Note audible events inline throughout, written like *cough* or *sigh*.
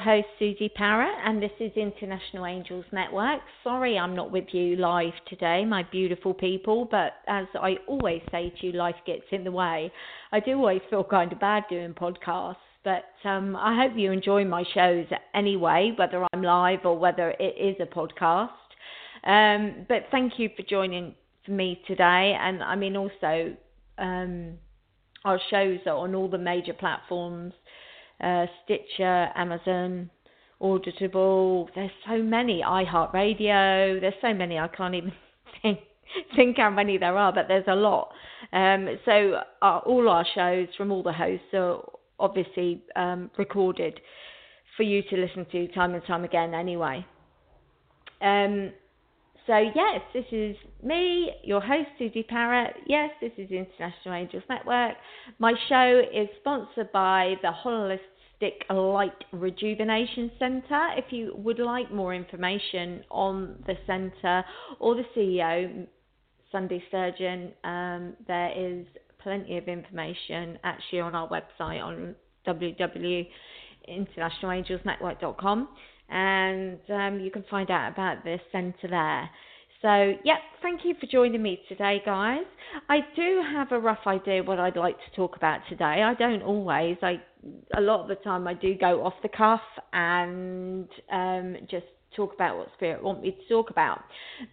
host, Suzi Parrett, and this is International Angels Network. Sorry I'm not with you live today, my beautiful people, but as I always say to you, life gets in the way. I do always feel kind of bad doing podcasts, but um, I hope you enjoy my shows anyway, whether I'm live or whether it is a podcast. Um, but thank you for joining me today, and I mean, also, um, our shows are on all the major platforms uh, Stitcher, Amazon, Audible. There's so many. iHeartRadio. There's so many. I can't even *laughs* think think how many there are, but there's a lot. Um, so our, uh, all our shows from all the hosts are obviously um, recorded for you to listen to time and time again. Anyway. Um, so yes, this is me, your host Suzi Parrett. Yes, this is International Angels Network. My show is sponsored by the Holistic Light Rejuvenation Centre. If you would like more information on the centre or the CEO, Sunday Sturgeon, um, there is plenty of information actually on our website on www.internationalangelsnetwork.com and um, you can find out about the centre there. So, yeah, thank you for joining me today, guys. I do have a rough idea what I'd like to talk about today. I don't always. I a lot of the time I do go off the cuff and um, just talk about what spirit want me to talk about.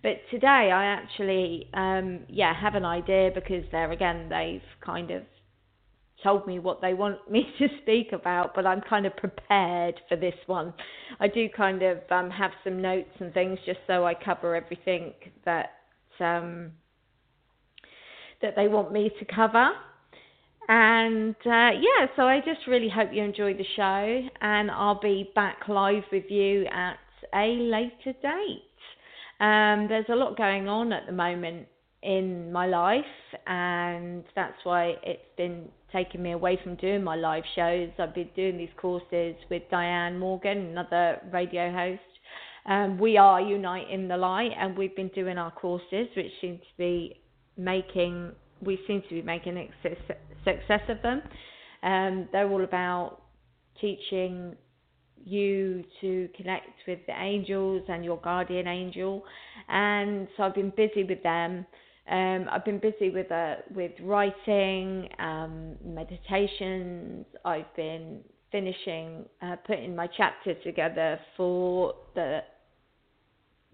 But today I actually, um, yeah, have an idea because there again they've kind of told me what they want me *laughs* to speak about, but I'm kind of prepared for this one. I do kind of um, have some notes and things just so I cover everything that um, that they want me to cover. And uh, yeah, so I just really hope you enjoy the show, and I'll be back live with you at a later date. Um, there's a lot going on at the moment in my life, and that's why it's been taking me away from doing my live shows. I've been doing these courses with Dianne Morgan, another radio host. Um, we are Uniting the Light, and we've been doing our courses, which seem to be making we seem to be making success of them. Um, they're all about teaching you to connect with the angels and your guardian angel, and so I've been busy with them. Um, I've been busy with uh, with writing, um, meditations. I've been finishing uh, putting my chapter together for the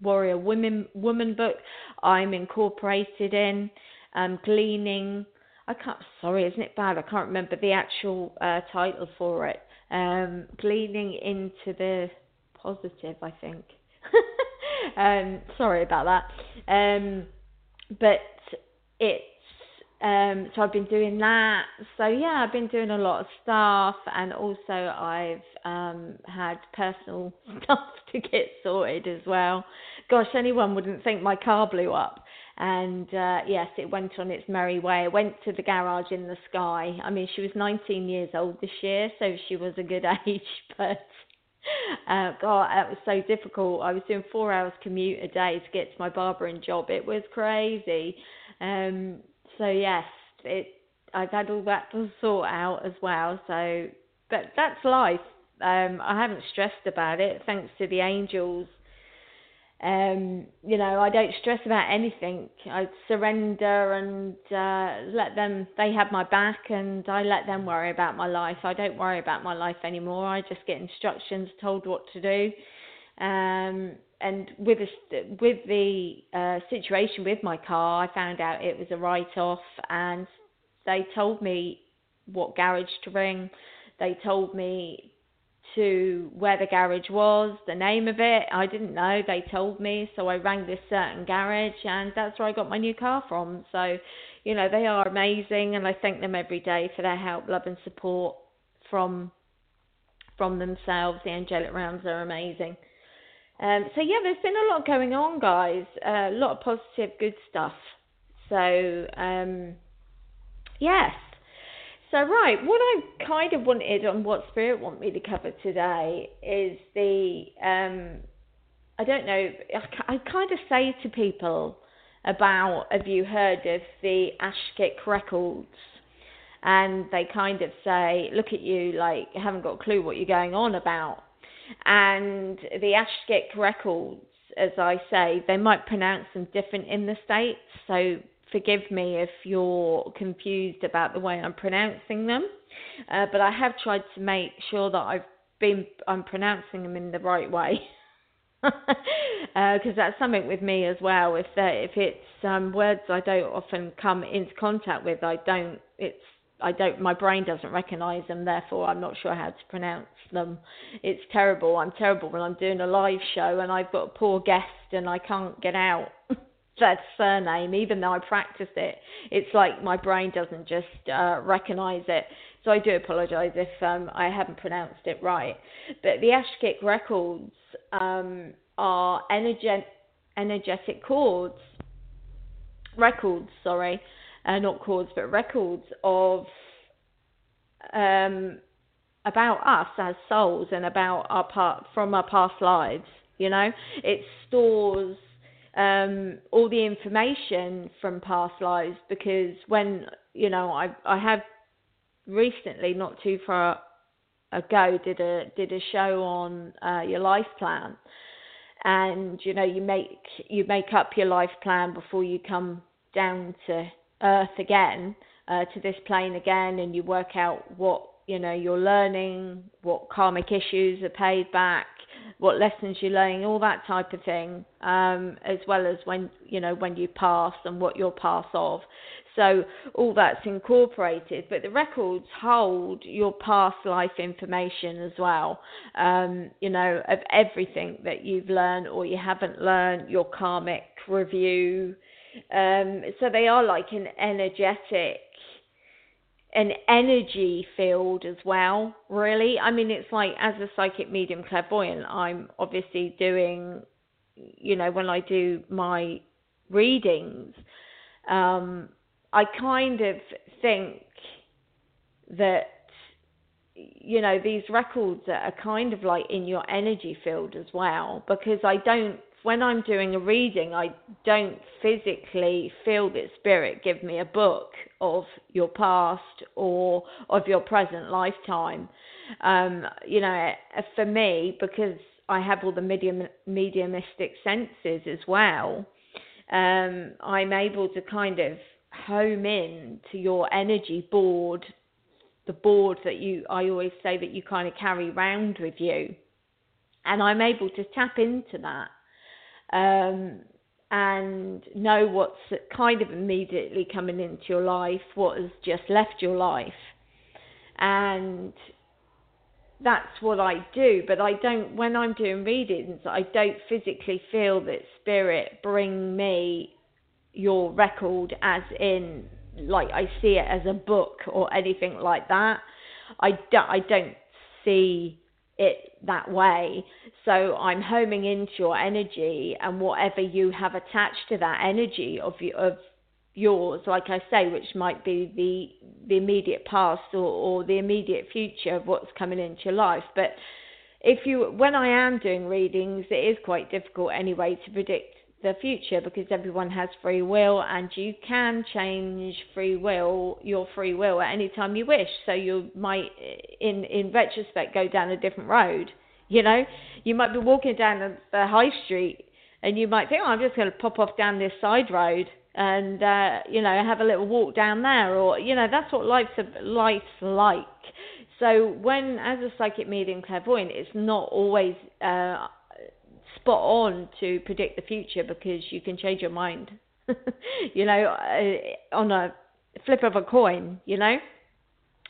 Warrior Women Woman book. I'm incorporated in um, gleaning. I can't. Sorry, isn't it bad? I can't remember the actual uh, title for it. Um, gleaning into the positive, I think. *laughs* um, sorry about that. Um, but it's um, so I've been doing that. So yeah, I've been doing a lot of stuff, and also I've um, had personal *laughs* stuff to get sorted as well. Gosh, anyone wouldn't think my car blew up. And uh, yes, it went on its merry way. It went to the garage in the sky. I mean, she was 19 years old this year, so she was a good *laughs* age, but *laughs* uh, God, it was so difficult. I was doing four hours commute a day to get to my barbering job. It was crazy. Um, so yes, it. I've had all that to sort out as well. So, but that's life. Um, I haven't stressed about it, thanks to the angels. Um, you know, I don't stress about anything. I surrender and uh, let them. They have my back, and I let them worry about my life. I don't worry about my life anymore. I just get instructions, told what to do. Um, and with the, with the uh, situation with my car, I found out it was a write off, and they told me what garage to ring. They told me to where the garage was, the name of it. I didn't know. They told me, so I rang this certain garage, and that's where I got my new car from. So, you know, they are amazing, and I thank them every day for their help, love, and support. from from themselves. The angelic realms are amazing. Um, so yeah, there's been a lot going on, guys. A lot of positive, good stuff. So um, yes. So right, what I kind of wanted on what Spirit want me to cover today is the um, I don't know. I, I kind of say to people about have you heard of the Akashic records? And they kind of say, look at you, like you haven't got a clue what you're going on about. And the Akashic records, as I say, they might pronounce them different in the states. So forgive me if you're confused about the way I'm pronouncing them. Uh, but I have tried to make sure that I've been I'm pronouncing them in the right way. because *laughs* uh, that's something with me as well. If if it's um, words I don't often come into contact with, I don't. It's I don't. My brain doesn't recognise them. Therefore, I'm not sure how to pronounce them. It's terrible. I'm terrible when I'm doing a live show and I've got a poor guest and I can't get out *laughs* that surname, even though I practiced it. It's like my brain doesn't just uh, recognise it. So I do apologise if um, I haven't pronounced it right. But the Akashic records um, are energet- energetic chords, records, sorry, uh, not chords, but records of um, about us as souls and about our part from our past lives. You know, it stores um, all the information from past lives because when you know I I have recently, not too far ago, did a did a show on uh, your life plan, and you know you make you make up your life plan before you come down to earth again, uh, to this plane again, and you work out what you know you're learning, what karmic issues are paid back, what lessons you're learning, all that type of thing, um, as well as when you know when you pass and what you're pass of. So all that's incorporated, but the records hold your past life information as well. Um, you know of everything that you've learned or you haven't learned, your karmic review. Um, so they are like an energetic an energy field as well, really. I mean, it's like as a psychic medium clairvoyant, I'm obviously doing, you know, when I do my readings, um, I kind of think that, you know, these records are kind of like in your energy field as well, because I don't when I'm doing a reading, I don't physically feel that spirit give me a book of your past or of your present lifetime. Um, you know, for me, because I have all the medium mediumistic senses as well, um, I'm able to kind of home in to your energy board, the board that you I always say that you kind of carry around with you, and I'm able to tap into that um, and know what's kind of immediately coming into your life, what has just left your life. And that's what I do, but I don't, when I'm doing readings, I don't physically feel that spirit bring me your record as in, like I see it as a book or anything like that. I don't, I don't see it that way. So I'm homing into your energy and whatever you have attached to that energy of of yours, like I say, which might be the the immediate past or, or the immediate future of what's coming into your life. But if you when I am doing readings, it is quite difficult anyway to predict the future because everyone has free will and you can change free will your free will at any time you wish. So you might in in retrospect go down a different road you know? You might be walking down the, high street and you might think oh i'm just going to pop off down this side road and uh you know have a little walk down there or you know that's what life's life's like. So when as a psychic medium clairvoyant it's not always uh spot on to predict the future because you can change your mind. *laughs* you know, uh, on a flip of a coin, you know?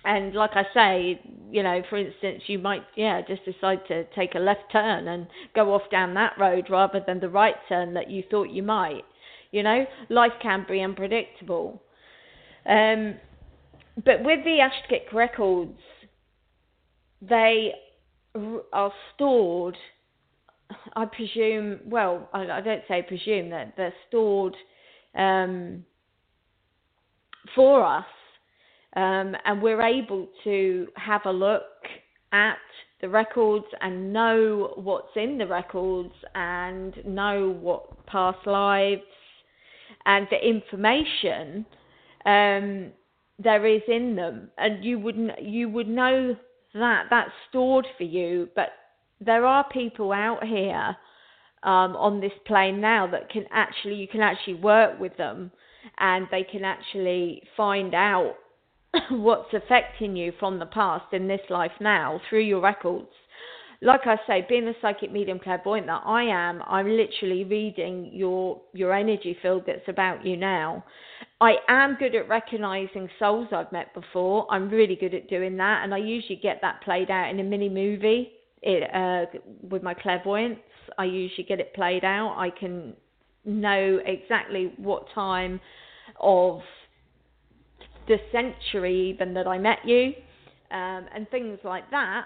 And like I say, you know, for instance, you might, yeah, just decide to take a left turn and go off down that road rather than the right turn that you thought you might. You know, life can be unpredictable. Um, but with the Akashic records, they are stored. I presume. Well, I, I don't say presume that they're stored um, for us, um, and we're able to have a look at the records and know what's in the records and know what past lives and the information um, there is in them, and you would you would know that that's stored for you. But there are people out here um, on this plane now that can actually you can actually work with them, and they can actually find out *coughs* what's affecting you from the past in this life now through your records like I say, being the psychic medium clairvoyant that I am, I'm literally reading your your energy field that's about you now. I am good at recognizing souls I've met before. I'm really good at doing that, and I usually get that played out in a mini movie. It, uh, with my clairvoyance, I usually get it played out. I can know exactly what time of the century even that I met you, um, and things like that.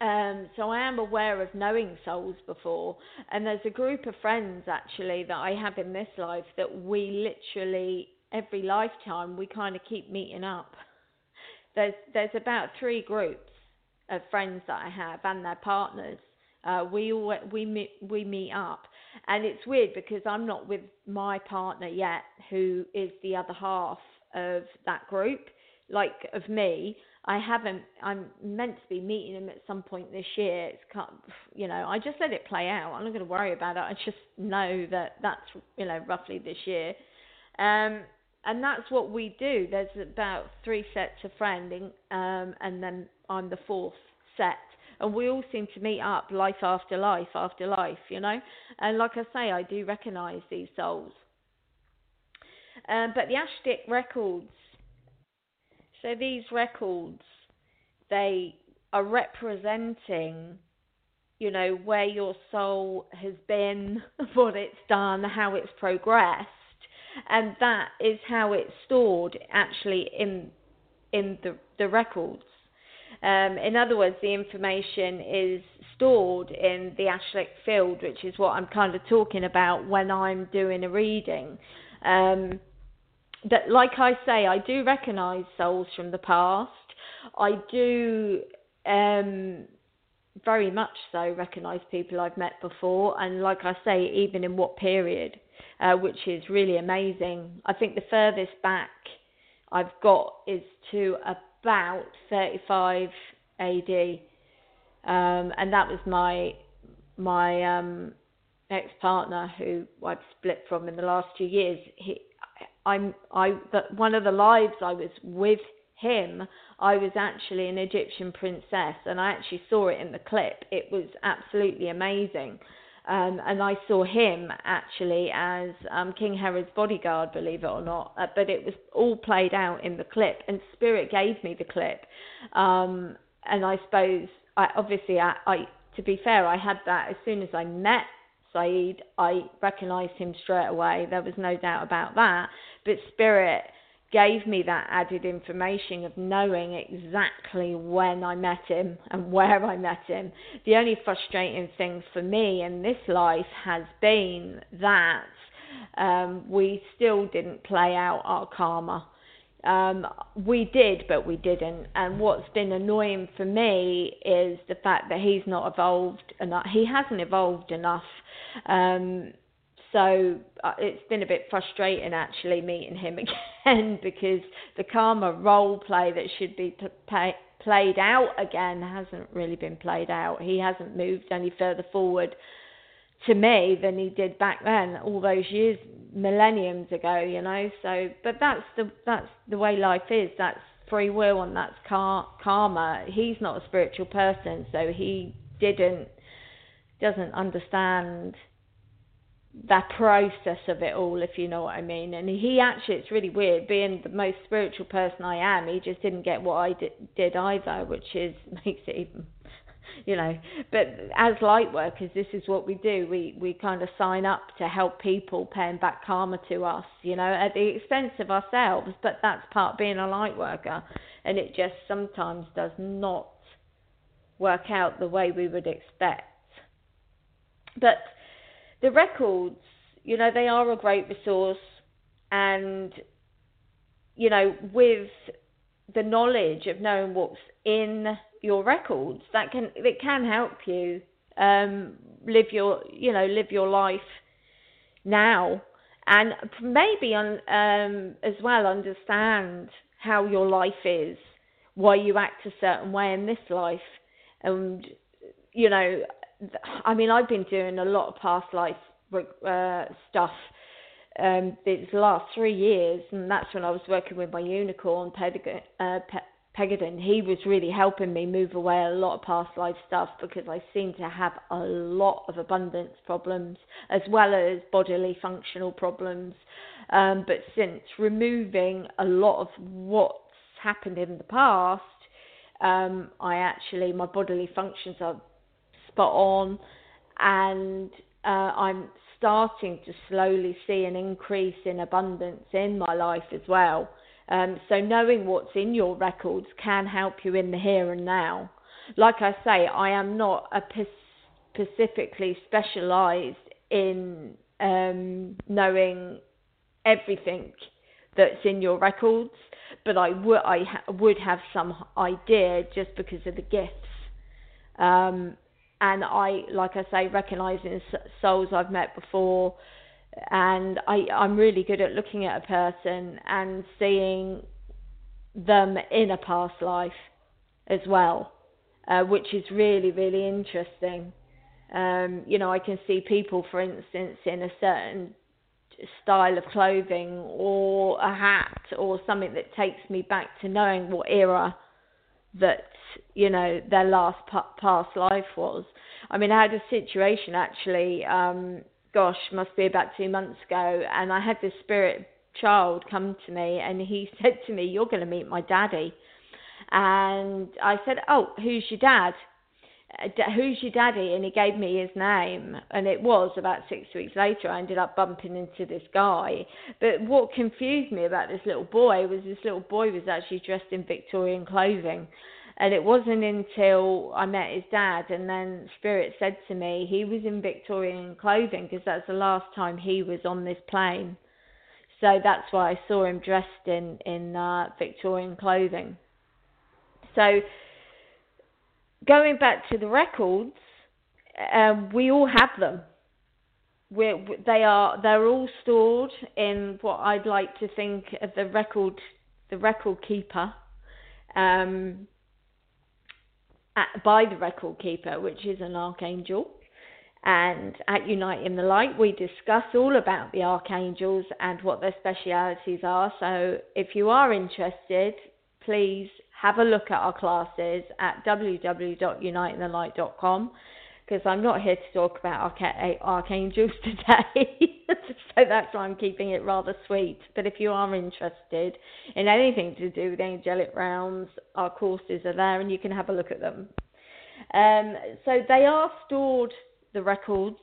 Um, so I am aware of knowing souls before, and there's a group of friends actually that I have in this life that we literally every lifetime we kind of keep meeting up. There's there's about three groups of friends that I have and their partners. Uh, we all we meet we meet up, and it's weird because I'm not with my partner yet, who is the other half of that group, like of me. I haven't. I'm meant to be meeting him at some point this year. It's cut you know, I just let it play out. I'm not going to worry about it. I just know that that's you know roughly this year, um, and that's what we do. There's about three sets of friends, um, and then I'm the fourth set, and we all seem to meet up life after life after life, you know. And like I say, I do recognise these souls. Um, but the Akashic records so these records, they are representing, you know, where your soul has been, *laughs* what it's done, how it's progressed, and that is how it's stored actually in in the the records. Um, in other words, the information is stored in the Akashic field, which is what I'm kind of talking about when I'm doing a reading. Um, that, like I say, I do recognise souls from the past. I do um, very much so recognise people I've met before, and like I say, even in what period, uh, which is really amazing. I think the furthest back I've got is to about 35 AD, um, and that was my my um, ex partner who I've split from in the last two years. He I'm I that one of the lives I was with him, I was actually an Egyptian princess, and I actually saw it in the clip. It was absolutely amazing. Um, and I saw him actually as um, King Herod's bodyguard, believe it or not. Uh, but it was all played out in the clip, and Spirit gave me the clip. Um, and I suppose, I, obviously, I, I, to be fair, I had that as soon as I met Saeed. I recognised him straight away. There was no doubt about that. But Spirit gave me that added information of knowing exactly when I met him and where I met him. The only frustrating thing for me in this life has been that um, we still didn't play out our karma. Um, we did, but we didn't. And what's been annoying for me is the fact that he's not evolved enough. He hasn't evolved enough. Um, so uh, it's been a bit frustrating actually meeting him *laughs* again because the karma role play that should be pay, played out again hasn't really been played out. He hasn't moved any further forward to me than he did back then, all those years, millenniums ago, you know. So, but that's the that's the way life is. That's free will and that's car- karma. He's not a spiritual person, so he didn't doesn't understand that process of it all, if you know what I mean. And he actually, it's really weird, being the most spiritual person I am, he just didn't get what I did, did either, which is *laughs* makes it even, you know. But as light workers, this is what we do. We we kind of sign up to help people, paying back karma to us, you know, at the expense of ourselves. But that's part being a light worker, and it just sometimes does not work out the way we would expect. But the records, you know, they are a great resource, and you know, with the knowledge of knowing what's in your records, that can it can help you um, live your you know live your life now, and maybe on um, as well understand how your life is, why you act a certain way in this life, and you know, I mean, I've been doing a lot of past life uh, stuff um, these last three years, and that's when I was working with my unicorn, Peg- uh, Pegadon. He was really helping me move away a lot of past life stuff because I seem to have a lot of abundance problems as well as bodily functional problems. Um, but since removing a lot of what's happened in the past, um, I actually my bodily functions are spot on, and uh, I'm starting to slowly see an increase in abundance in my life as well. Um, so knowing what's in your records can help you in the here and now. Like I say, I am not a specifically specialised in um, knowing everything that's in your records, but I would I ha- would have some idea just because of the gifts. Um, and I, like I say, recognizing souls I've met before, and I, I'm really good at looking at a person and seeing them in a past life as well, uh, which is really, really interesting. Um, you know, I can see people, for instance, in a certain style of clothing or a hat or something that takes me back to knowing what era that you know their last past life was. I mean, I had a situation actually. Um, gosh, must be about two months ago, and I had this spirit child come to me, and he *laughs* said to me, "You're going to meet my daddy," and I said, "Oh, who's your dad?" Uh, who's your daddy? And he gave me his name. And it was about six weeks later, I ended up bumping into this guy. But what confused me about this little boy was this little boy was actually dressed in Victorian clothing. And it wasn't until I met his dad, and then Spirit said to me he was in Victorian clothing because that's the last time he was on this plane. So that's why I saw him dressed in in uh, Victorian clothing. So going back to the records, um, we all have them. We're, they are they're all stored in what I'd like to think of the record the record keeper um, at, by the record keeper, which is an archangel. And at Unite in the Light, we discuss all about the archangels and what their specialities are. So if you are interested, please have a look at our classes at www.uniteinthelight.com because I'm not here to talk about archangels *laughs* today. so that's why I'm keeping it rather sweet. But if you are interested in anything to do with angelic realms, our courses are there and you can have a look at them. Um, so they are stored, the records,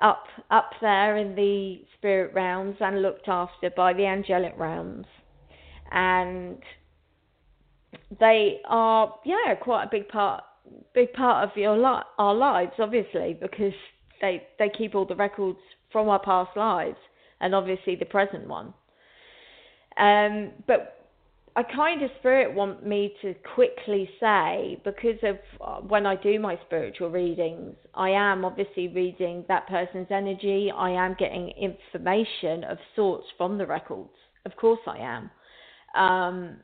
up up there in the spirit realms and looked after by the angelic realms. And they are yeah quite a big part big part of your li- our lives obviously because they they keep all the records from our past lives and obviously the present one um, but I kind of spirit want me to quickly say because of uh, when I do my spiritual readings, I am obviously reading that person's energy. I am getting information of sorts from the records. Of course, I am. Um,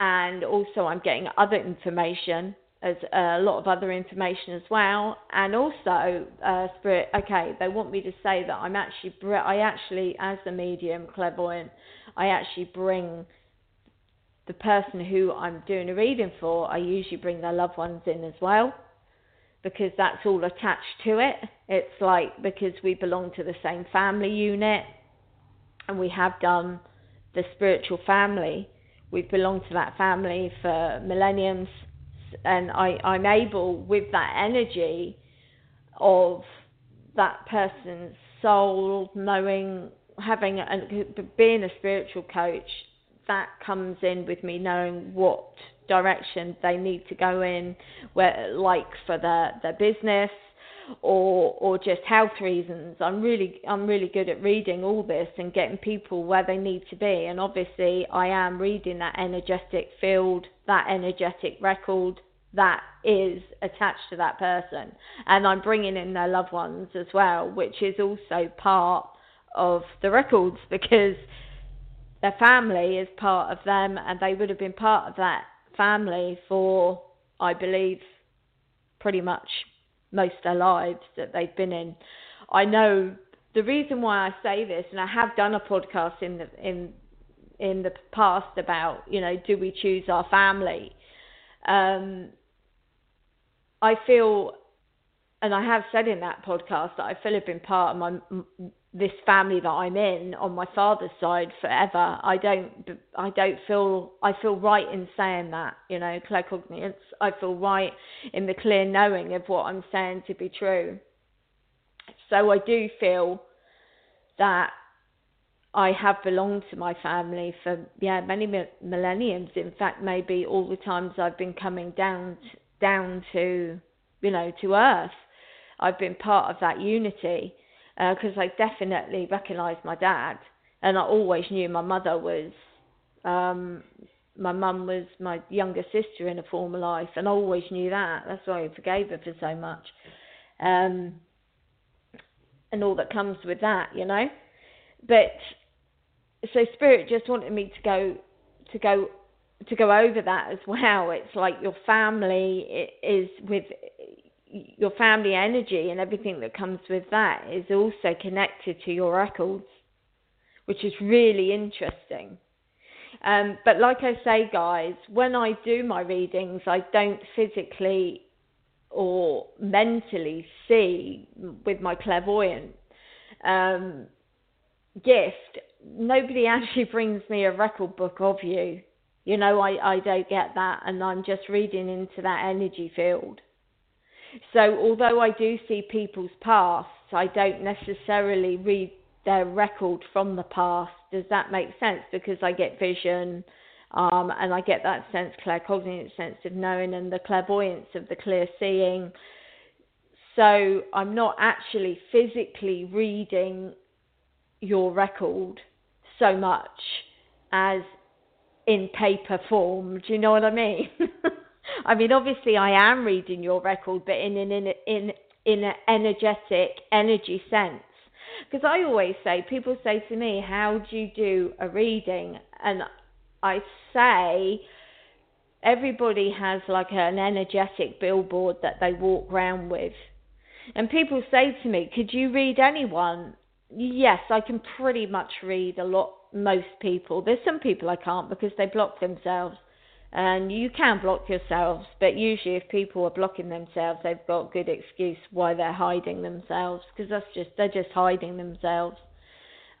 and also I'm getting other information as a lot of other information as well. And also uh, spirit okay they want me to say that I'm actually I actually as a medium clairvoyant I actually bring the person who I'm doing a reading for I usually bring their loved ones in as well because that's all attached to it. It's like because we belong to the same family unit and we have done the spiritual family we've belonged to that family for millenniums, and I, I'm able with that energy of that person's soul, knowing, having, a, being a spiritual coach, that comes in with me knowing what direction they need to go in, where like for their their business or or just health reasons. I'm really I'm really good at reading all this and getting people where they need to be. And obviously, I am reading that energetic field, that energetic record that is attached to that person, and I'm bringing in their loved ones as well, which is also part of the records *laughs* because their family is part of them, and they would have been part of that family for, I believe, pretty much most of their lives that they've been in. I know the reason why I say this, and I have done a podcast in the in in the past about you know do we choose our family. Um, I feel, and I have said in that podcast that I feel have been part of my this family that I'm in on my father's side forever. I don't I don't feel I feel right in saying that, you know, claircognizance. I feel right in the clear knowing of what I'm saying to be true. So I do feel that I have belonged to my family for yeah many millenniums. In fact, maybe all the times I've been coming down down to you know to earth, I've been part of that unity because uh, I definitely recognised my dad, and I always knew my mother was. Um, my mum was my younger sister in a former life, and I always knew that. That's why I forgave her for so much, um, and all that comes with that, you know. But so spirit just wanted me to go to go to go over that as well. It's like your family is with your family energy and everything that comes with that is also connected to your records, which is really interesting. Um, but like I say, guys, when I do my readings, I don't physically or mentally see with my clairvoyant um, gift. Nobody *laughs* actually brings me a record book of you. You know, I, I don't get that, and I'm just reading into that energy field. So although I do see people's pasts, I don't necessarily read their record from the past. Does that make sense? Because I get vision, um, and I get that sense, claircognizant sense of knowing, and the clairvoyance of the clear seeing. So I'm not actually physically reading your record so much as in paper form. Do you know what I mean? *laughs* I mean, obviously, I am reading your record, but in an in in in an energetic energy sense. Because I always say, people say to me, "How do you do a reading?" And I say, everybody has like an energetic billboard that they walk around with. And people say to me, "Could you read anyone?" Yes, I can pretty much read a lot most people. There's some people I can't because they block themselves and you can block yourselves but usually if people are blocking themselves they've got good excuse why they're hiding themselves because that's just they're just hiding themselves.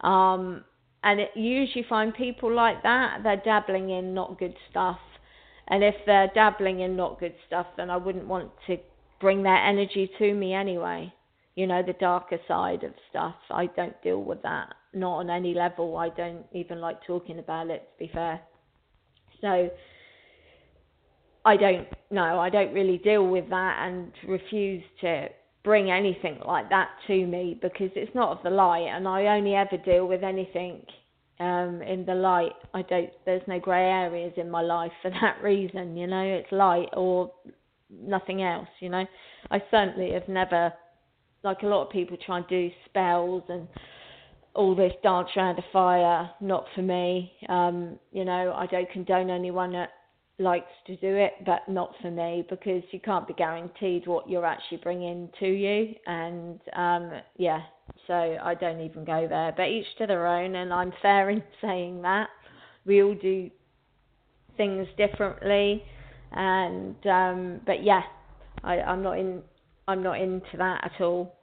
Um and it, you usually find people like that they're dabbling in not good stuff. And if they're dabbling in not good stuff then i wouldn't want to bring their energy to me anyway. You know the darker side of stuff i don't deal with that. Not on any level i don't even like talking about it to be fair. So I don't know, I don't really deal with that and refuse to bring anything like that to me because it's not of the light and I only ever deal with anything um, in the light. I don't there's no grey areas in my life for *laughs* that reason, you know, it's light or nothing else, you know. I certainly have never like a lot of people try and do spells and all this dance around a fire, not for me. Um, you know, I don't condone anyone likes to do it, but not for me because you can't be guaranteed what you're actually bringing to you. And um, yeah, so I don't even go there. But each to their own, and I'm fair in *laughs* saying that. We all do things differently, and um, but yeah, I, I'm not in. I'm not into that at all.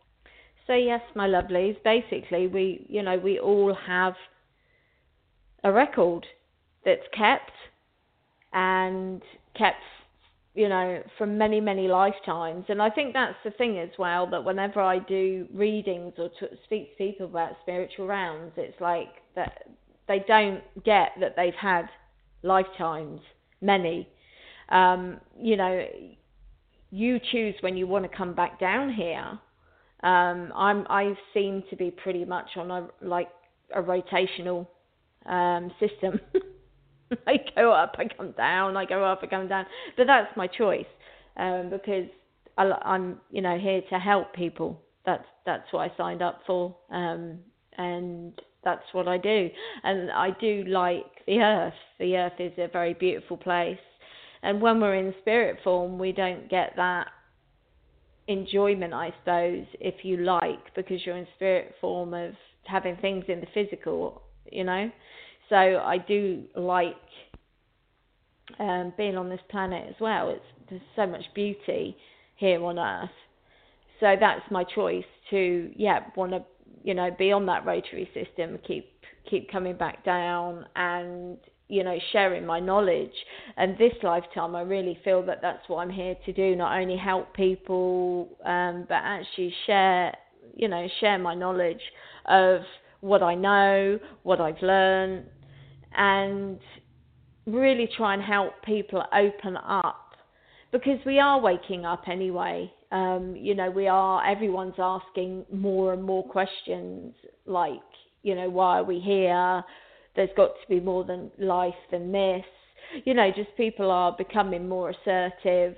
So yes, my lovelies. Basically, we you know we all have a record that's kept and kept you know from many many lifetimes and i think that's the thing as well that whenever i do readings or to speak to people about spiritual rounds it's like that they don't get that they've had lifetimes many um, you know, you choose when you want to come back down here. Um, I'm I seem to be pretty much on a like a rotational um, system. *laughs* *laughs* I go up, I come down, I go up, I come down. But that's my choice um, because I, I'm you know here to help people. That's that's what I signed up for, um, and that's what I do. And I do like the earth. The earth is a very beautiful place. And when we're in spirit form, we don't get that enjoyment, I suppose, if you like, because you're in spirit form of having things in the physical, you know. So I do like um, being on this planet as well. It's there's so much beauty here on Earth. So that's my choice to yeah want to you know be on that rotary system, keep keep coming back down and you know sharing my knowledge and this lifetime i really feel that that's what i'm here to do not only help people um, but actually share you know share my knowledge of what i know what i've learned and really try and help people open up because we are waking up anyway um, you know we are everyone's asking more and more questions like you know why are we here there's got to be more than life than this. You know, just people are becoming more assertive.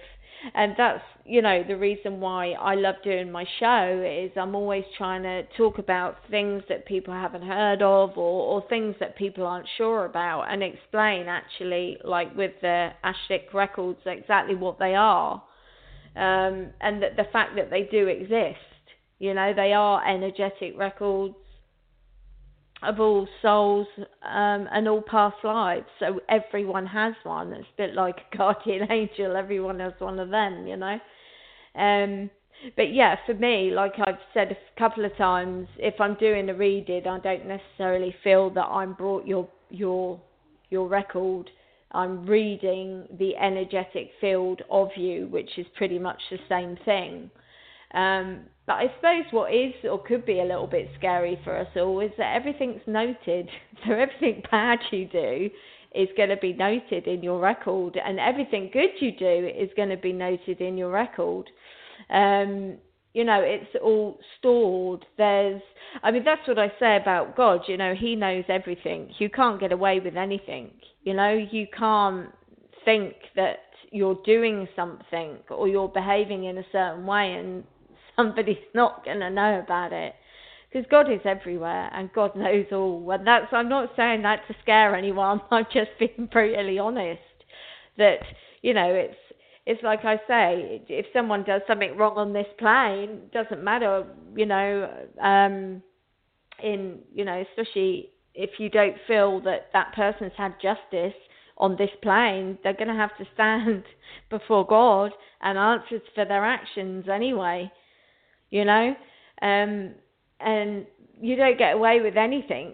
And that's, you know, the reason why I love doing my show is I'm always trying to talk about things that people haven't heard of or, or things that people aren't sure about and explain actually, like with the Akashic records, exactly what they are. Um, and that the fact that they do exist. You know, they are energetic records of all souls um, and all past lives. So everyone has one. It's a bit like a *laughs* guardian angel. Everyone has one of them, you know. Um, but yeah, for me, like I've said a couple of times, if I'm doing a reading, I don't necessarily feel that I'm brought your your your record. I'm reading the energetic field of you, which is pretty much the same thing. Um, but I suppose what is or could be a little bit scary for us all is that everything's noted. *laughs* So everything bad you do is going to be noted in your record, and everything good you do is going to be noted in your record. Um, you know, it's all stored. There's, I mean, that's what I say about God. You know, He knows everything. You can't get away with anything. You know, you can't think that you're doing something or you're behaving in a certain way and somebody's *laughs* not going to know about it because God is everywhere and God knows all. And that's I'm not saying that to scare anyone. *laughs* I'm just being brutally honest that you know it's it's like I say, if someone does something wrong on this plane, doesn't matter, you know, um, in you know, especially if you don't feel that that person's had justice on this plane, they're going to have to *laughs* stand before God and answer for their actions anyway you know, um, and you don't get away with anything,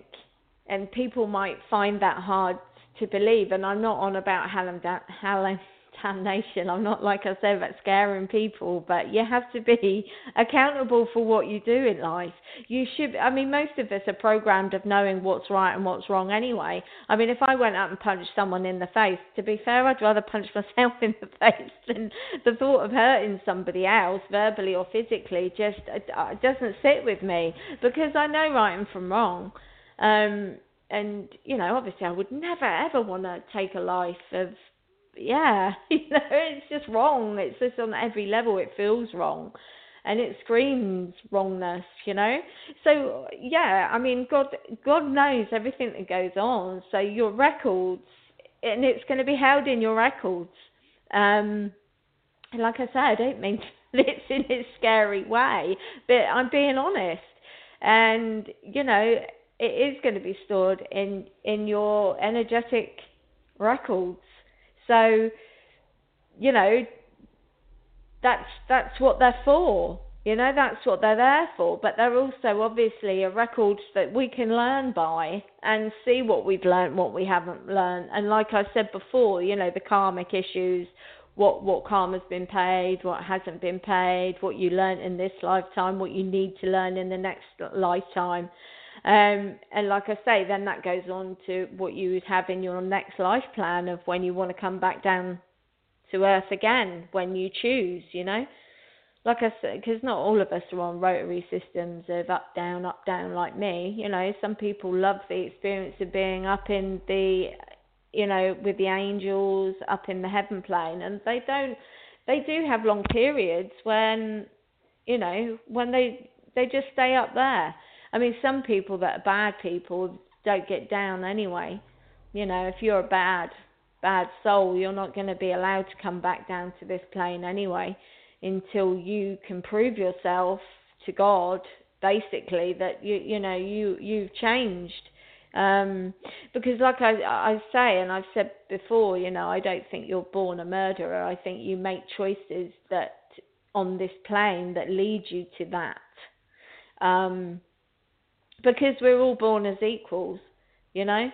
and people might find that hard to believe. And I'm not on about Hallam, Hallam I'm not like I said about scaring people, but you have to be *laughs* accountable for what you do in life. You should. I mean, most of us are programmed of knowing what's right and what's wrong anyway. I mean, if I went out and punched someone in the face, to be fair, I'd rather punch *laughs* myself in the face than the thought of hurting somebody else verbally or physically. Just uh, it doesn't sit with me because I know right and from wrong. Um, and you know, obviously, I would never ever want to take a life of yeah, *laughs* you know, it's just wrong. It's just on every level it feels wrong. And it screams wrongness, you know. So yeah, I mean, God, God knows everything that goes on. So your records, and it's going to be held in your records. Um, and like I said, I don't mean *laughs* it's in a scary way, but I'm being honest. And you know, it is going to be stored in in your energetic records so, you know, that's that's what they're for. You know, that's what they're there for. But they're also obviously a record that we can learn by and see what we've learned, what we haven't learned. And like I said before, you know, the karmic issues, what what karma's been paid, what hasn't been paid, what you learned in this lifetime, what you need to learn in the next lifetime. Um, and like I say, then that goes on to what you would have in your next life plan of when you want to come back down to earth again when you choose, you know. Like I said, because not all of us are on rotary systems of up, down, up, down like me. You know, some people love the experience of being up in the, you know, with the angels up in the heaven plane, and they don't. They do have long periods when, you know, when they they just stay up there. I mean, some people that are bad people don't get down anyway. You know, if you're a bad bad soul, you're not going to be allowed to come back down to this plane anyway until you can prove yourself to God basically that you you know you you've changed. Um, because like I, I say and I've said before you know I don't think you're born a murderer. I think you make choices that on this plane that lead you to that. Um, because we're all born as equals you know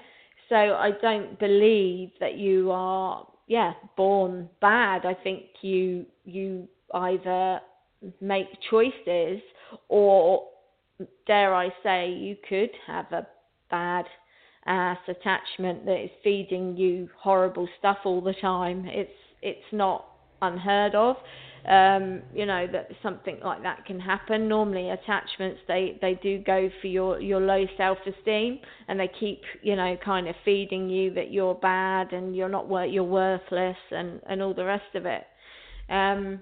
so I don't believe that you are yeah born bad I think you you either make choices or dare I say you could have a bad ass attachment that is feeding you horrible stuff all the time. It's it's not unheard of. Um, you know that something like that can happen. Normally, attachments they they do go for your your low self esteem, and they keep you know kind of feeding you that you're bad and you're not worth you're worthless and and all the rest of it. Um,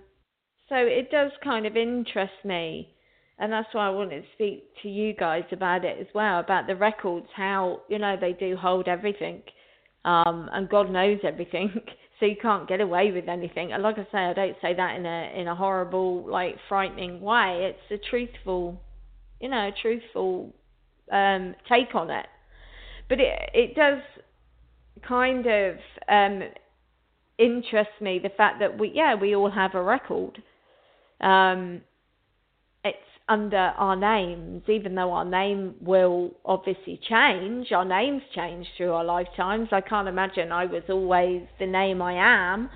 so it does kind of interest me, and that's why I wanted to speak to you guys about it as well about the records, how you know they do hold everything, um, and God knows everything, *laughs* so you can't get away with anything. And like I say, I don't say that in a in a horrible, like frightening way. It's a truthful, you know, truthful um, take on it. But it it does kind of um, interest me the fact that we yeah we all have a record um, under our names, even though our name will obviously change. Our names change through our lifetimes. I can't imagine I was always the name I am.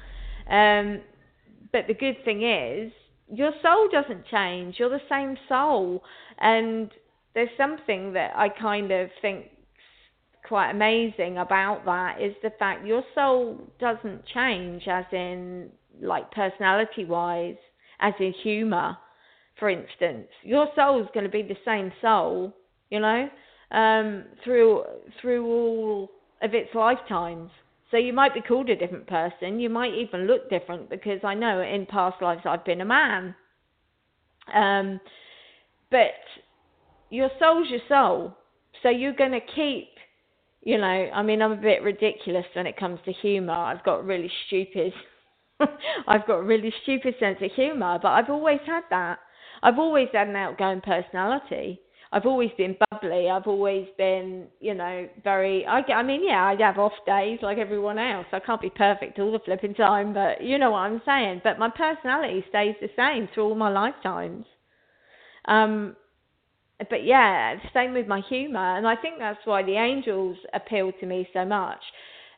Um, but the good thing is, your soul doesn't change. You're the same soul. And there's something that I kind of think quite amazing about that is the fact your soul doesn't change as in like personality wise as in humour, for instance. Your soul is going to be the same soul, you know, um, through through all of its lifetimes. So you might be called a different person. You might even look different because I know in past lives I've been a man. Um, but your soul's your soul. So you're going to keep, you know, I mean, I'm a bit ridiculous when it comes to humour. I've got really stupid *laughs* I've got a really stupid sense of humour, but I've always had that. I've always had an outgoing personality. I've always been bubbly. I've always been, you know, very. I, I mean, yeah, I have off days like everyone else. I can't be perfect all the flipping time, but you know what I'm saying. But my personality stays the same through all my lifetimes. Um, but yeah, same with my humour, and I think that's why the angels appeal to me so much,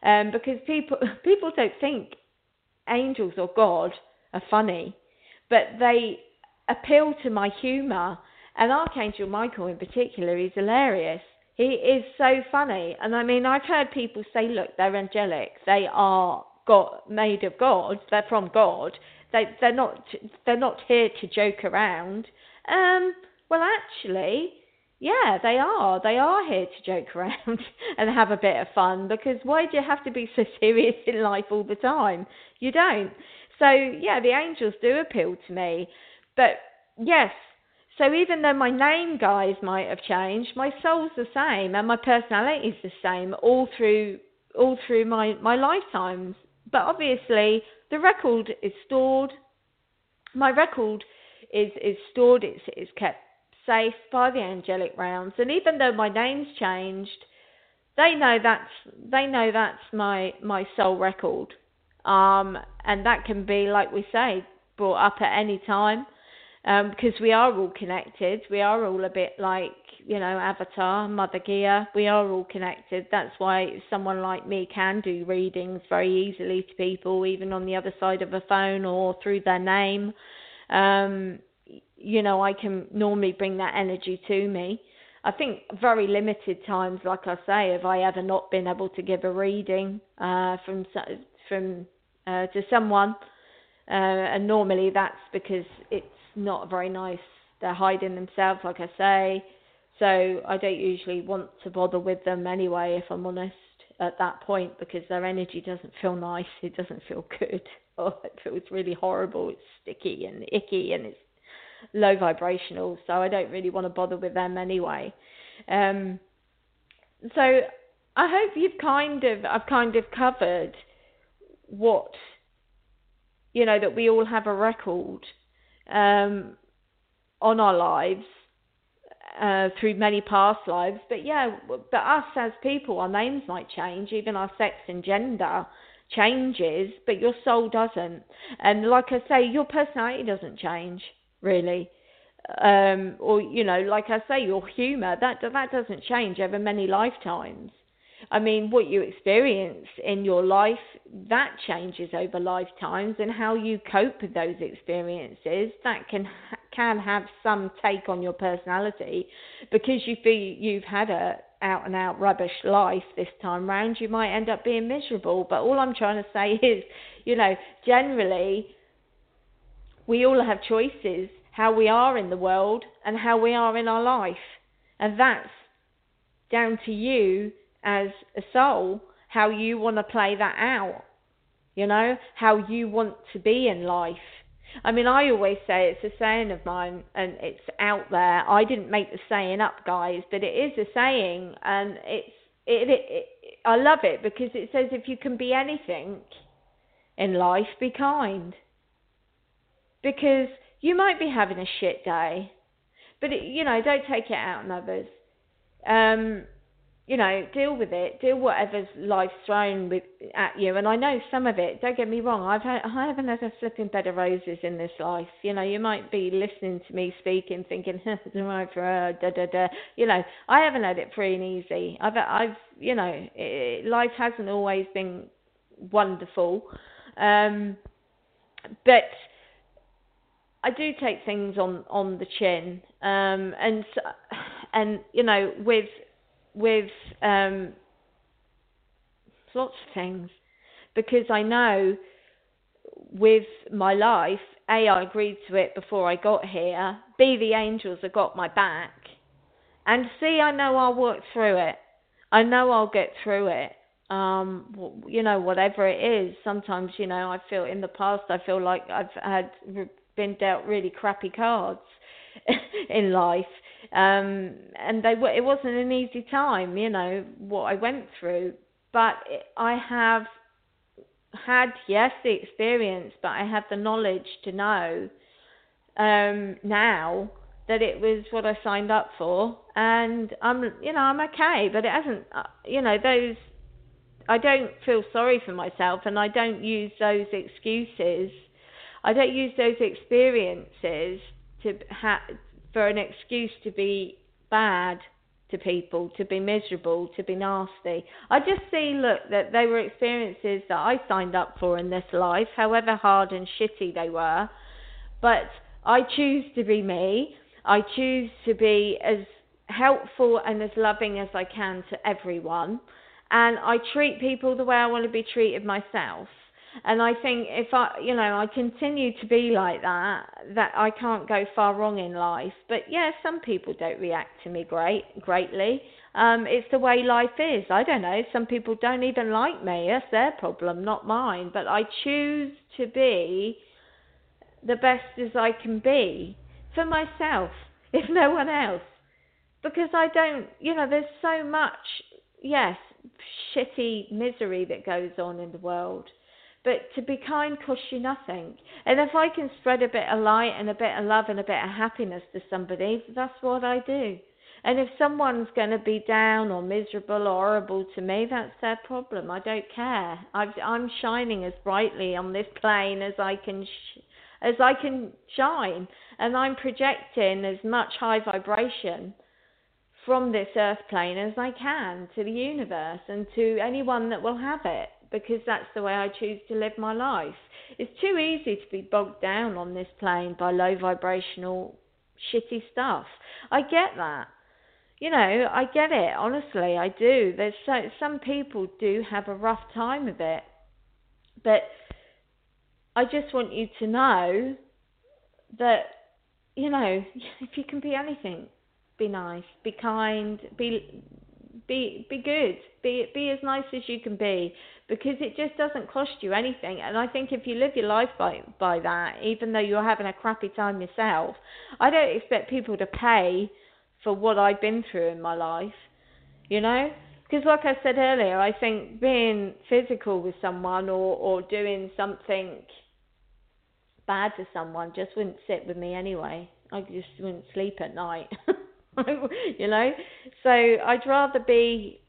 um, because people *laughs* people don't think angels or God are funny, but they appeal to my humour. And Archangel Michael in particular is hilarious. He is so funny. And I mean, I've heard people say, look, they're angelic. They are God, made of God. They're from God. They, they're not. They're not here to joke around. Um, well, actually, yeah, they are. They are here to joke *laughs* around and have a bit of fun because why do you have to be so *laughs* serious in life all the time? You don't. So, yeah, the angels do appeal to me. But yes, so even though my name, guys, might have changed, my soul's the same and my personality is the same all through all through my, my lifetimes. But obviously, the record is stored. My record is, is stored, it's, it's kept safe by the angelic realms. And even though my name's changed, they know that's they know that's my my soul record. Um, and that can be, like we say, brought up at any time um, because we are all connected. We are all a bit like you know Avatar, Mother Gaia. We are all connected. That's why someone like me can do readings very easily to people, even on the other side of a phone or through their name. Um, you know, I can normally bring that energy to me. I think very limited times, like I say, have I ever not been able to give a reading uh, from from uh, to someone, uh, and normally that's because it's not very nice. They're hiding themselves, like I say. So I don't usually want to bother with them anyway, if I'm honest, at that point, because their energy doesn't feel nice. It doesn't feel good. *laughs* Oh, it feels really horrible. It's sticky and icky and it's low vibrational. So I don't really want to bother with them anyway. Um, so I hope you've kind of I've kind of covered what you know that we all have a record um, on our lives uh, through many past lives. But yeah, but us as people, our names might change, even our sex and gender changes, but your soul doesn't. And like I say, your personality doesn't change really. Um, or you know, like I say, your humour that that doesn't change over many lifetimes. I mean, what you experience in your life, that changes over lifetimes, and how you cope with those experiences, that can can have some take on your personality, because you feel you've had a out and out rubbish life this time round, you might end up being miserable. But all I'm trying to say *laughs* is, you know, generally, we all have choices how we are in the world and how we are in our life, and that's down to you as a soul how you want to play that out. You know, how you want to be in life. I mean, I always say it's a saying of mine and it's out there. I didn't make the saying up, guys, but it is a saying and it's it, it, it I love it because it says if you can be anything in life, be kind. Because you might be having a shit day, but it, you know, don't take it out on others. Um, you know, deal with it, deal whatever's life's thrown with at you. And I know some of it. Don't get me wrong. I've had, I haven't had a flipping bed of roses in this life. You know, you might be listening to me speaking, thinking, *laughs* "It's right for her." Da da da. You know, I haven't had it free and easy. I've, I've, you know, it, life hasn't always been wonderful, um, but I do take things on on the chin, um, and *sighs* and you know, with with um, lots of things because I know with my life, A, I agreed to it before I got here, B, the angels have got my back, and C, I know I'll work through it. I know I'll get through it. Um, you know, whatever it is. Sometimes, you know, I feel in the past, I feel like I've had been dealt really crappy cards *laughs* in life, um, and they it wasn't an easy time, you know, what I went through. But I have had, yes, the experience, but I have the knowledge to know um, now that it was what I signed up for, and I'm, you know, I'm okay. But it hasn't, uh, you know, those. I don't feel sorry for myself, and I don't use those excuses. I don't use those experiences to ha- for an excuse to be bad to people, to be miserable, to be nasty. I just see, look, that they were experiences that I signed up for in this life, however hard and shitty they were. But I choose to be me. I choose to be as helpful and as loving as I can to everyone. And I treat people the way I want to be treated myself. And I think if I, you know, I continue to be like that, that I can't go far wrong in life. But yeah, some people don't react to me great, greatly. Um, it's the way life is. I don't know. Some people don't even like me. That's their problem, not mine. But I choose to be the best as I can be for myself, *laughs* if no one else. Because I don't, you know, there's so much, yes, shitty misery that goes on in the world but to be kind costs you nothing. And if I can spread a bit of light and a bit of love and a bit of happiness to somebody, that's what I do. And if someone's going to be down or miserable or horrible to me, that's their problem. I don't care. i am shining as brightly on this plane as I can, sh- as I can shine, and I'm projecting as much high vibration from this earth plane as I can to the universe and to anyone that will have it because that's the way I choose to live my life. It's too easy to be bogged down on this plane by low vibrational, shitty stuff. I get that. You know, I get it. Honestly, I do. There's so some people do have a rough time of it, but I just want you to know that, you know, *laughs* if you can be anything, be nice, be kind, be be be good, be be as nice as you can be, because it just doesn't cost you anything. And I think if you live your life by by that, even though you're having a crappy time yourself, I don't expect people to pay for what I've been through in my life. You know, because like I said earlier, I think being physical with someone or or doing something bad to someone just wouldn't sit with me anyway. I just wouldn't sleep at night. *laughs* you know, so I'd rather be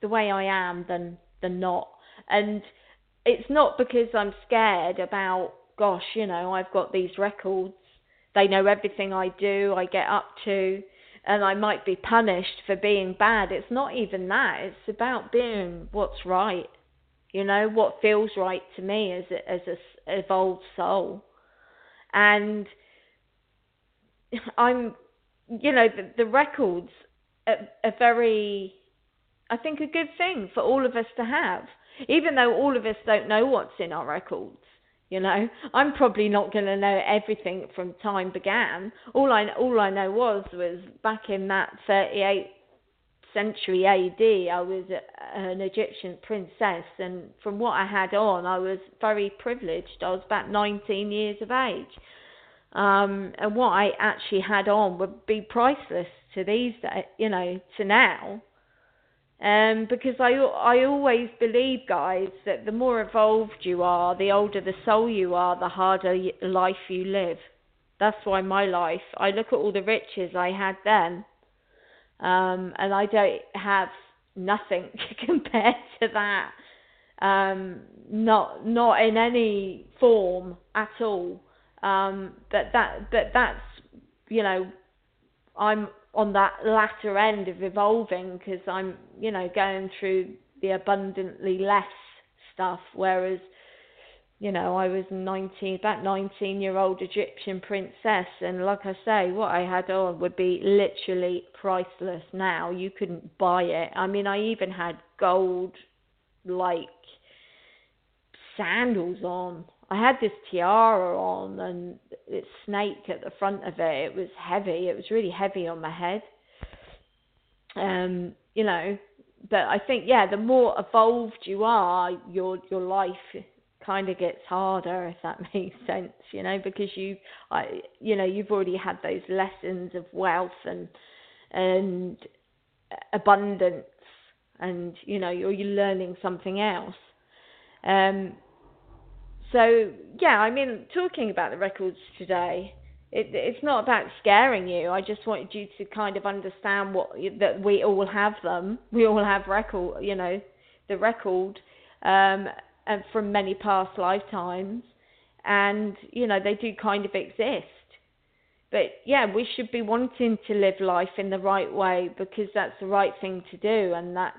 the way I am than than not. And it's not because I'm scared about, gosh, you know, I've got these records. They know everything I do, I get up to, and I might be punished for being bad. It's not even that. It's about being what's right. You know, what feels right to me as a, as a evolved soul. And *laughs* I'm, you know, the, the records are, are very, I think, a good thing for all of us to have even though all of us don't know what's in our records. You know, I'm probably not going to know everything from time began. All I all I know was was back in that 38th century AD, I was an Egyptian princess, and from what I had on, I was very privileged. I was about 19 years of age, um, and what I actually had on would be priceless to these, you know, to now. Um, because I, I always believe, guys, that the more evolved you are, the older the soul you are, the harder life you live. That's why my life, I look at all the riches I had then, um, and I don't have nothing *laughs* compared to that. Um, not not in any form at all. Um, but that but that's you know I'm on that latter end of evolving because I'm, you know, going through the abundantly less stuff, whereas, you know, I was 19, about 19 year old Egyptian princess, and like I say, what I had on would be literally priceless now. You couldn't buy it. I mean, I even had gold, like, sandals on I had this tiara on and this snake at the front of it. It was heavy. It was really heavy on my head. Um, you know, but I think yeah, the more evolved you are, your your life kind of gets harder if that *laughs* makes sense. You know, because you I you know you've already had those lessons of wealth and and abundance, and you know you're you're learning something else. Um, so yeah, I mean, talking about the records today, it, it's not about scaring you. I just wanted you to kind of understand what that we all have them. We all have record, you know, the record, um, and from many past lifetimes, and you know they do kind of exist. But yeah, we should be wanting to live life in the right way because that's the right thing to do, and that's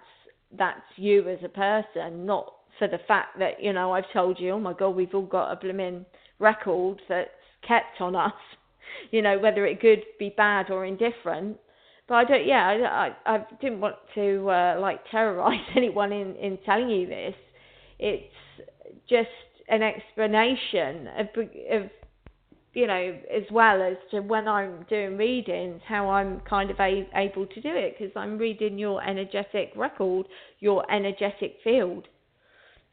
that's you as a person, not for the fact that you know I've told you, oh my God, we've all got a blooming record that's kept on us, *laughs* you know, whether it could be bad or indifferent. But I don't, yeah, I, I, I didn't want to uh, like terrorize *laughs* anyone in in telling you this. It's just an explanation of, of you know, as well as to when I'm doing readings, how I'm kind of a, able to do it because I'm reading your energetic record, your energetic field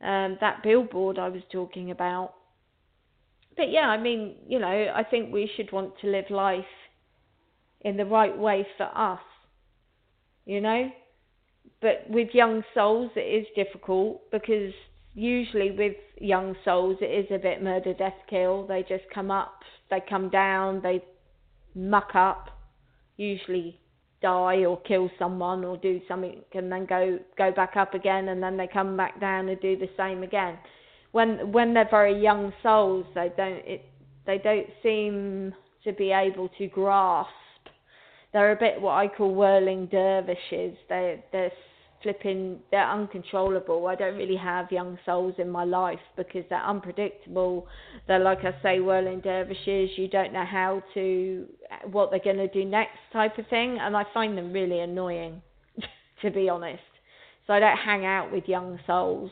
um, that billboard I was talking about. But yeah, I mean, you know, I think we should want to live life in the right way for us, you know. But with young souls, it is difficult because usually with young souls, it is a bit murder, death, kill. They just come up, they come down, they muck up, usually die or kill someone or do something and then go go back up again and then they come back down and do the same again. When when they're very young souls they don't it they don't seem to be able to grasp. They're a bit what I call whirling dervishes. They they're flipping they're uncontrollable. I don't really have young souls in my life because they're unpredictable. They're like i say whirling dervishes. You don't know how to what they're going to do next type of thing. And i find them really annoying *laughs* to be honest. So i don't hang out with young souls.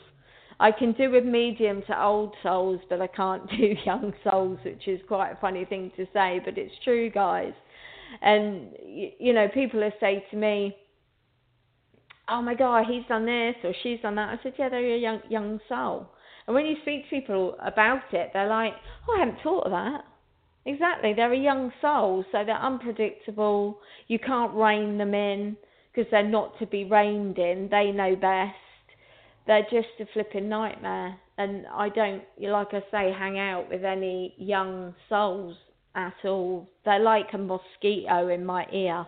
I can do with medium to old souls, but I can't *laughs* do young souls, which is quite a funny thing to say, but it's true, guys. And you know, people have said to me, "Oh my God, he's done this or she's done that." I said, "Yeah, they're a young young soul." And when you speak to people about it, they're like, "Oh, I hadn't thought of that." Exactly, they're a young soul, so they're unpredictable. You can't rein them in because they're not to be reined in. They know best. They're just a flipping nightmare. And I don't, like I say, hang out with any young souls at all. They're like a mosquito in my ear.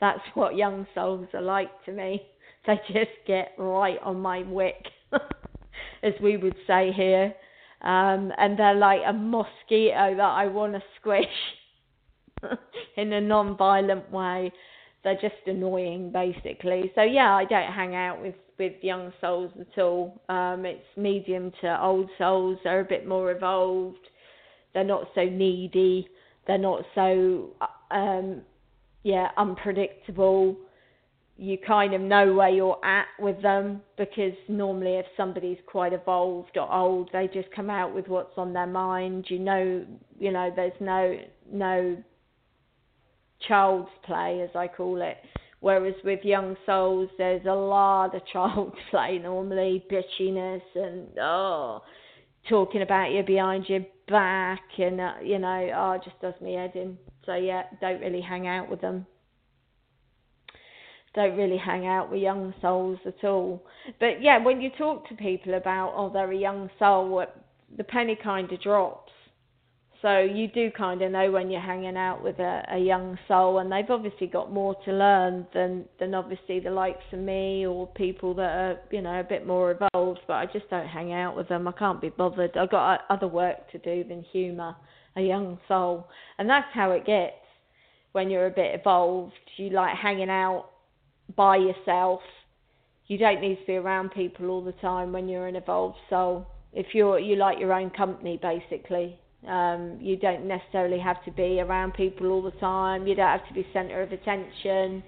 That's what young souls are like to me. *laughs* They just get right on my wick, *laughs* as we would say here. Um, and they're like a mosquito that I want to squish *laughs* in a non-violent way they're just annoying basically. So yeah, I don't hang out with with young souls at all. Um, it's medium to old souls. They're a bit more evolved. They're not so needy. They're not so um, yeah unpredictable. You kind of know where you're at with them because normally if somebody's quite evolved or old, they just come out with what's on their mind. You know, you know, there's no no child's play, as I call it. Whereas with young souls, there's a lot of *laughs* child's play normally, bitchiness and oh, talking about you behind your back, and uh, you know, oh, it just does me head in. So yeah, don't really hang out with them. Don't really hang out with young souls at all. But yeah, when you talk to people about oh, they're a young soul, uh, the penny kind of drops so you do kind of know when you're hanging out with a, a young soul, and they've obviously got more to learn than than obviously the likes of me or people that are you know a bit more evolved. But I just don't hang out with them. I can't be bothered. I've got uh, other work to do than humour a young soul, and that's how it gets when you're a bit evolved. You like hanging out by yourself. You don't need to be around people all the time when you're an evolved soul. If you're you like your own company basically um, you don't necessarily have to be around people all the time. You don't have to be centre of attention.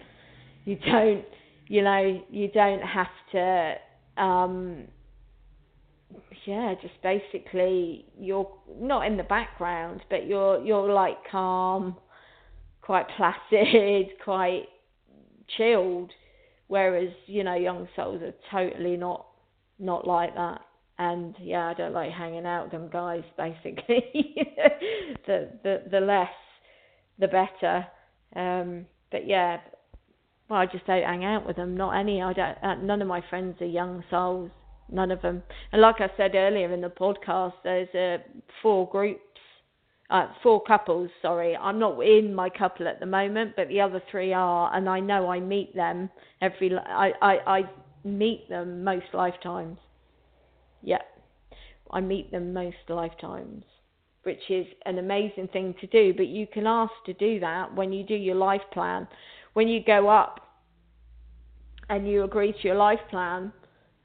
You don't, you know, you don't have to, um, yeah, just basically you're not in the background, but you're you're like calm, quite placid, *laughs* quite chilled. Whereas you know, young souls are totally not not like that and yeah, I don't like hanging out with them guys. *laughs* Basically, the the the less, the better. Um, but yeah, well, I just don't hang out with them. Not any. I don't. Uh, none of my friends are young souls. None of them. And like I said earlier in the podcast, there's uh, four groups. Uh, four couples, sorry. I'm not in my couple at the moment, but the other three are, and I know I meet them every. I I, I meet them most lifetimes. Yeah, I meet them most lifetimes, which is an amazing thing to do. But you can ask to do that when you do your life plan. When you go up and you agree to your life plan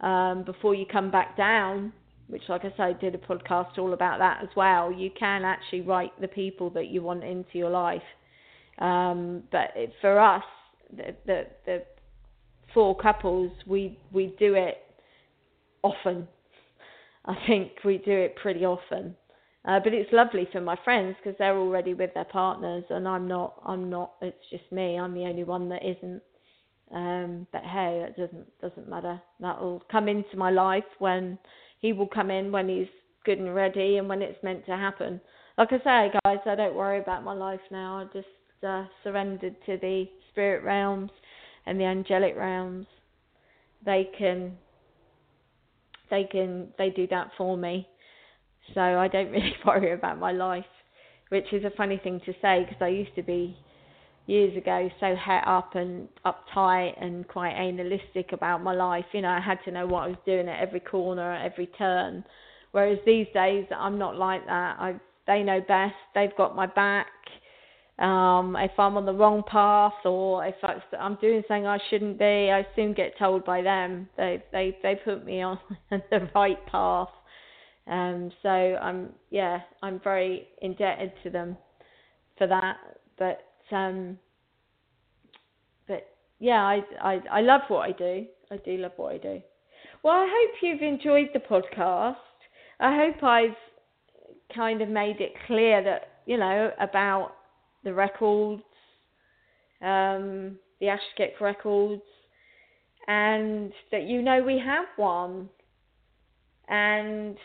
um, before you come back down, which, like I said, did a podcast all about that as well. You can actually write the people that you want into your life. Um, but for us, the, the, the four couples, we we do it often I think we do it pretty often. Uh, but it's lovely for my friends because they're already with their partners, and I'm not. I'm not. It's just me. I'm the only one that isn't. Um, but hey, that doesn't doesn't matter. That will come into my life when he will come in when he's good and ready, and when it's meant to happen. Like I say, guys, I don't worry about my life now. I just uh, surrendered to the spirit realms and the angelic realms. They can they can they do that for me. So I don't *laughs* really worry about my life, which is a funny thing to say because I used to be years ago so het up and uptight and quite analytic about my life. You know, I had to know what I was doing at every corner, at every turn. Whereas these days I'm not like that. I they know best. They've got my back um, if I'm on the wrong path or if I'm doing something I shouldn't be, I soon get told by them. They they they put me *laughs* on the right path. Um, so I'm yeah I'm very indebted to them for that. But um, but yeah I I I love what I do. I do love what I do. Well, I hope you've enjoyed the podcast. I hope I've kind of made it clear that, you know, about the records, um, the Akashic records, and that you know we have one. And,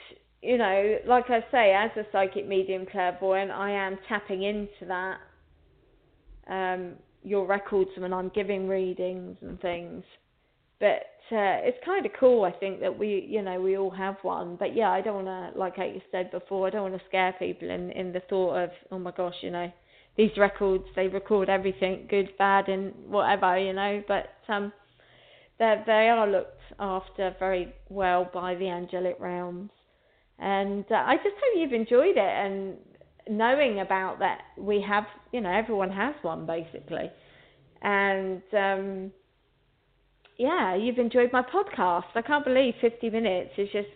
you know, like I say, as a psychic medium clairvoyant, I am tapping into that, um, your records when I'm giving readings and things. But uh, it's kind of cool, I think, that we, you know, we all have one. But yeah, I don't want to, like I said before, I don't want to scare people in, in the thought of, oh my gosh, you know, these records, they record everything, good, bad, and whatever, you know. But um, they they are looked after very well by the angelic realms. And uh, I just hope you've enjoyed it and knowing about that we have, you know, everyone has one basically. And um, yeah, you've enjoyed my podcast. I can't believe 50 minutes is just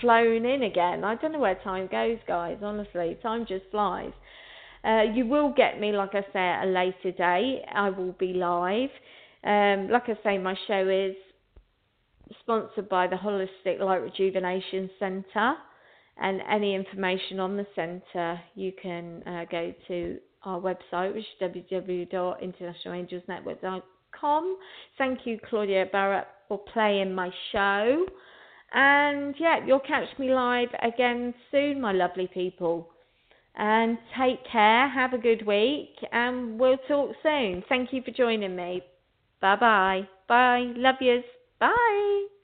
flown in again. I don't know where time goes, guys, honestly. Time just flies. Uh, you will get me, like I say, at a later date. I will be live. Um, like I say, my show is sponsored by the Holistic Light Rejuvenation Centre. And any information on the centre, you can uh, go to our website, which is www.internationalangelsnetwork.com. Thank you, Claudia Barrett, for playing my show. And yeah, you'll catch me live again soon, my lovely people. And take care, have a good week, and we'll talk soon. Thank you for joining me. Bye bye. Bye. Love yous. Bye.